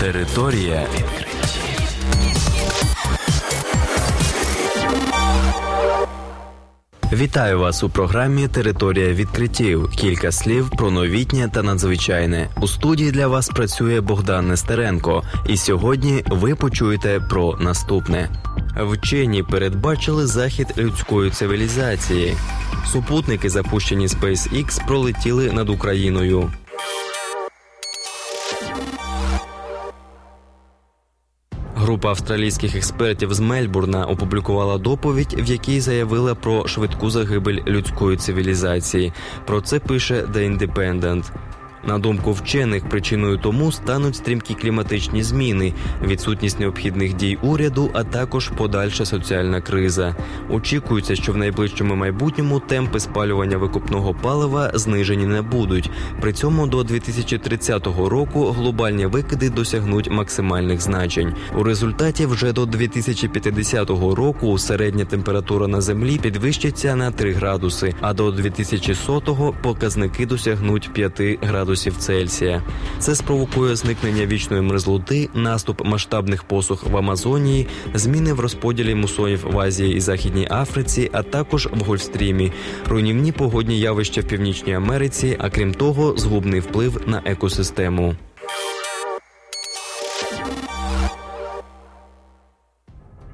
Територія відкриттів. Вітаю вас у програмі Територія відкриттів. Кілька слів про новітнє та надзвичайне. У студії для вас працює Богдан Нестеренко. І сьогодні ви почуєте про наступне. Вчені передбачили захід людської цивілізації. Супутники, запущені SpaceX, пролетіли над Україною. Група австралійських експертів з Мельбурна опублікувала доповідь, в якій заявила про швидку загибель людської цивілізації. Про це пише The Independent. На думку вчених, причиною тому стануть стрімкі кліматичні зміни, відсутність необхідних дій уряду, а також подальша соціальна криза. Очікується, що в найближчому майбутньому темпи спалювання викопного палива знижені не будуть. При цьому до 2030 року глобальні викиди досягнуть максимальних значень. У результаті вже до 2050 року середня температура на землі підвищиться на 3 градуси, а до 2100 показники досягнуть 5 градусів градусів Цельсія. Це спровокує зникнення вічної мерзлоти, наступ масштабних посух в Амазонії, зміни в розподілі мусонів в Азії і Західній Африці, а також в Гольфстрімі, руйнівні погодні явища в Північній Америці, а крім того, згубний вплив на екосистему.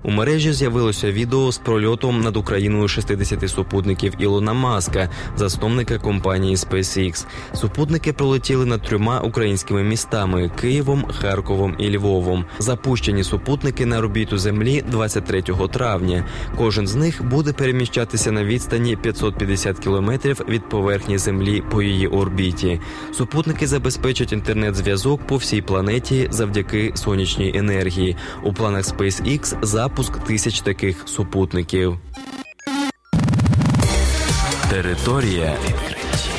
У мережі з'явилося відео з прольотом над Україною 60 супутників Ілона Маска, засновника компанії SpaceX. Супутники пролетіли над трьома українськими містами Києвом, Харковом і Львовом. Запущені супутники на орбіту Землі 23 травня. Кожен з них буде переміщатися на відстані 550 кілометрів від поверхні Землі по її орбіті. Супутники забезпечать інтернет-зв'язок по всій планеті завдяки сонячній енергії. У планах SpaceX запуск запуск тисяч таких супутників. Територія відкриттів.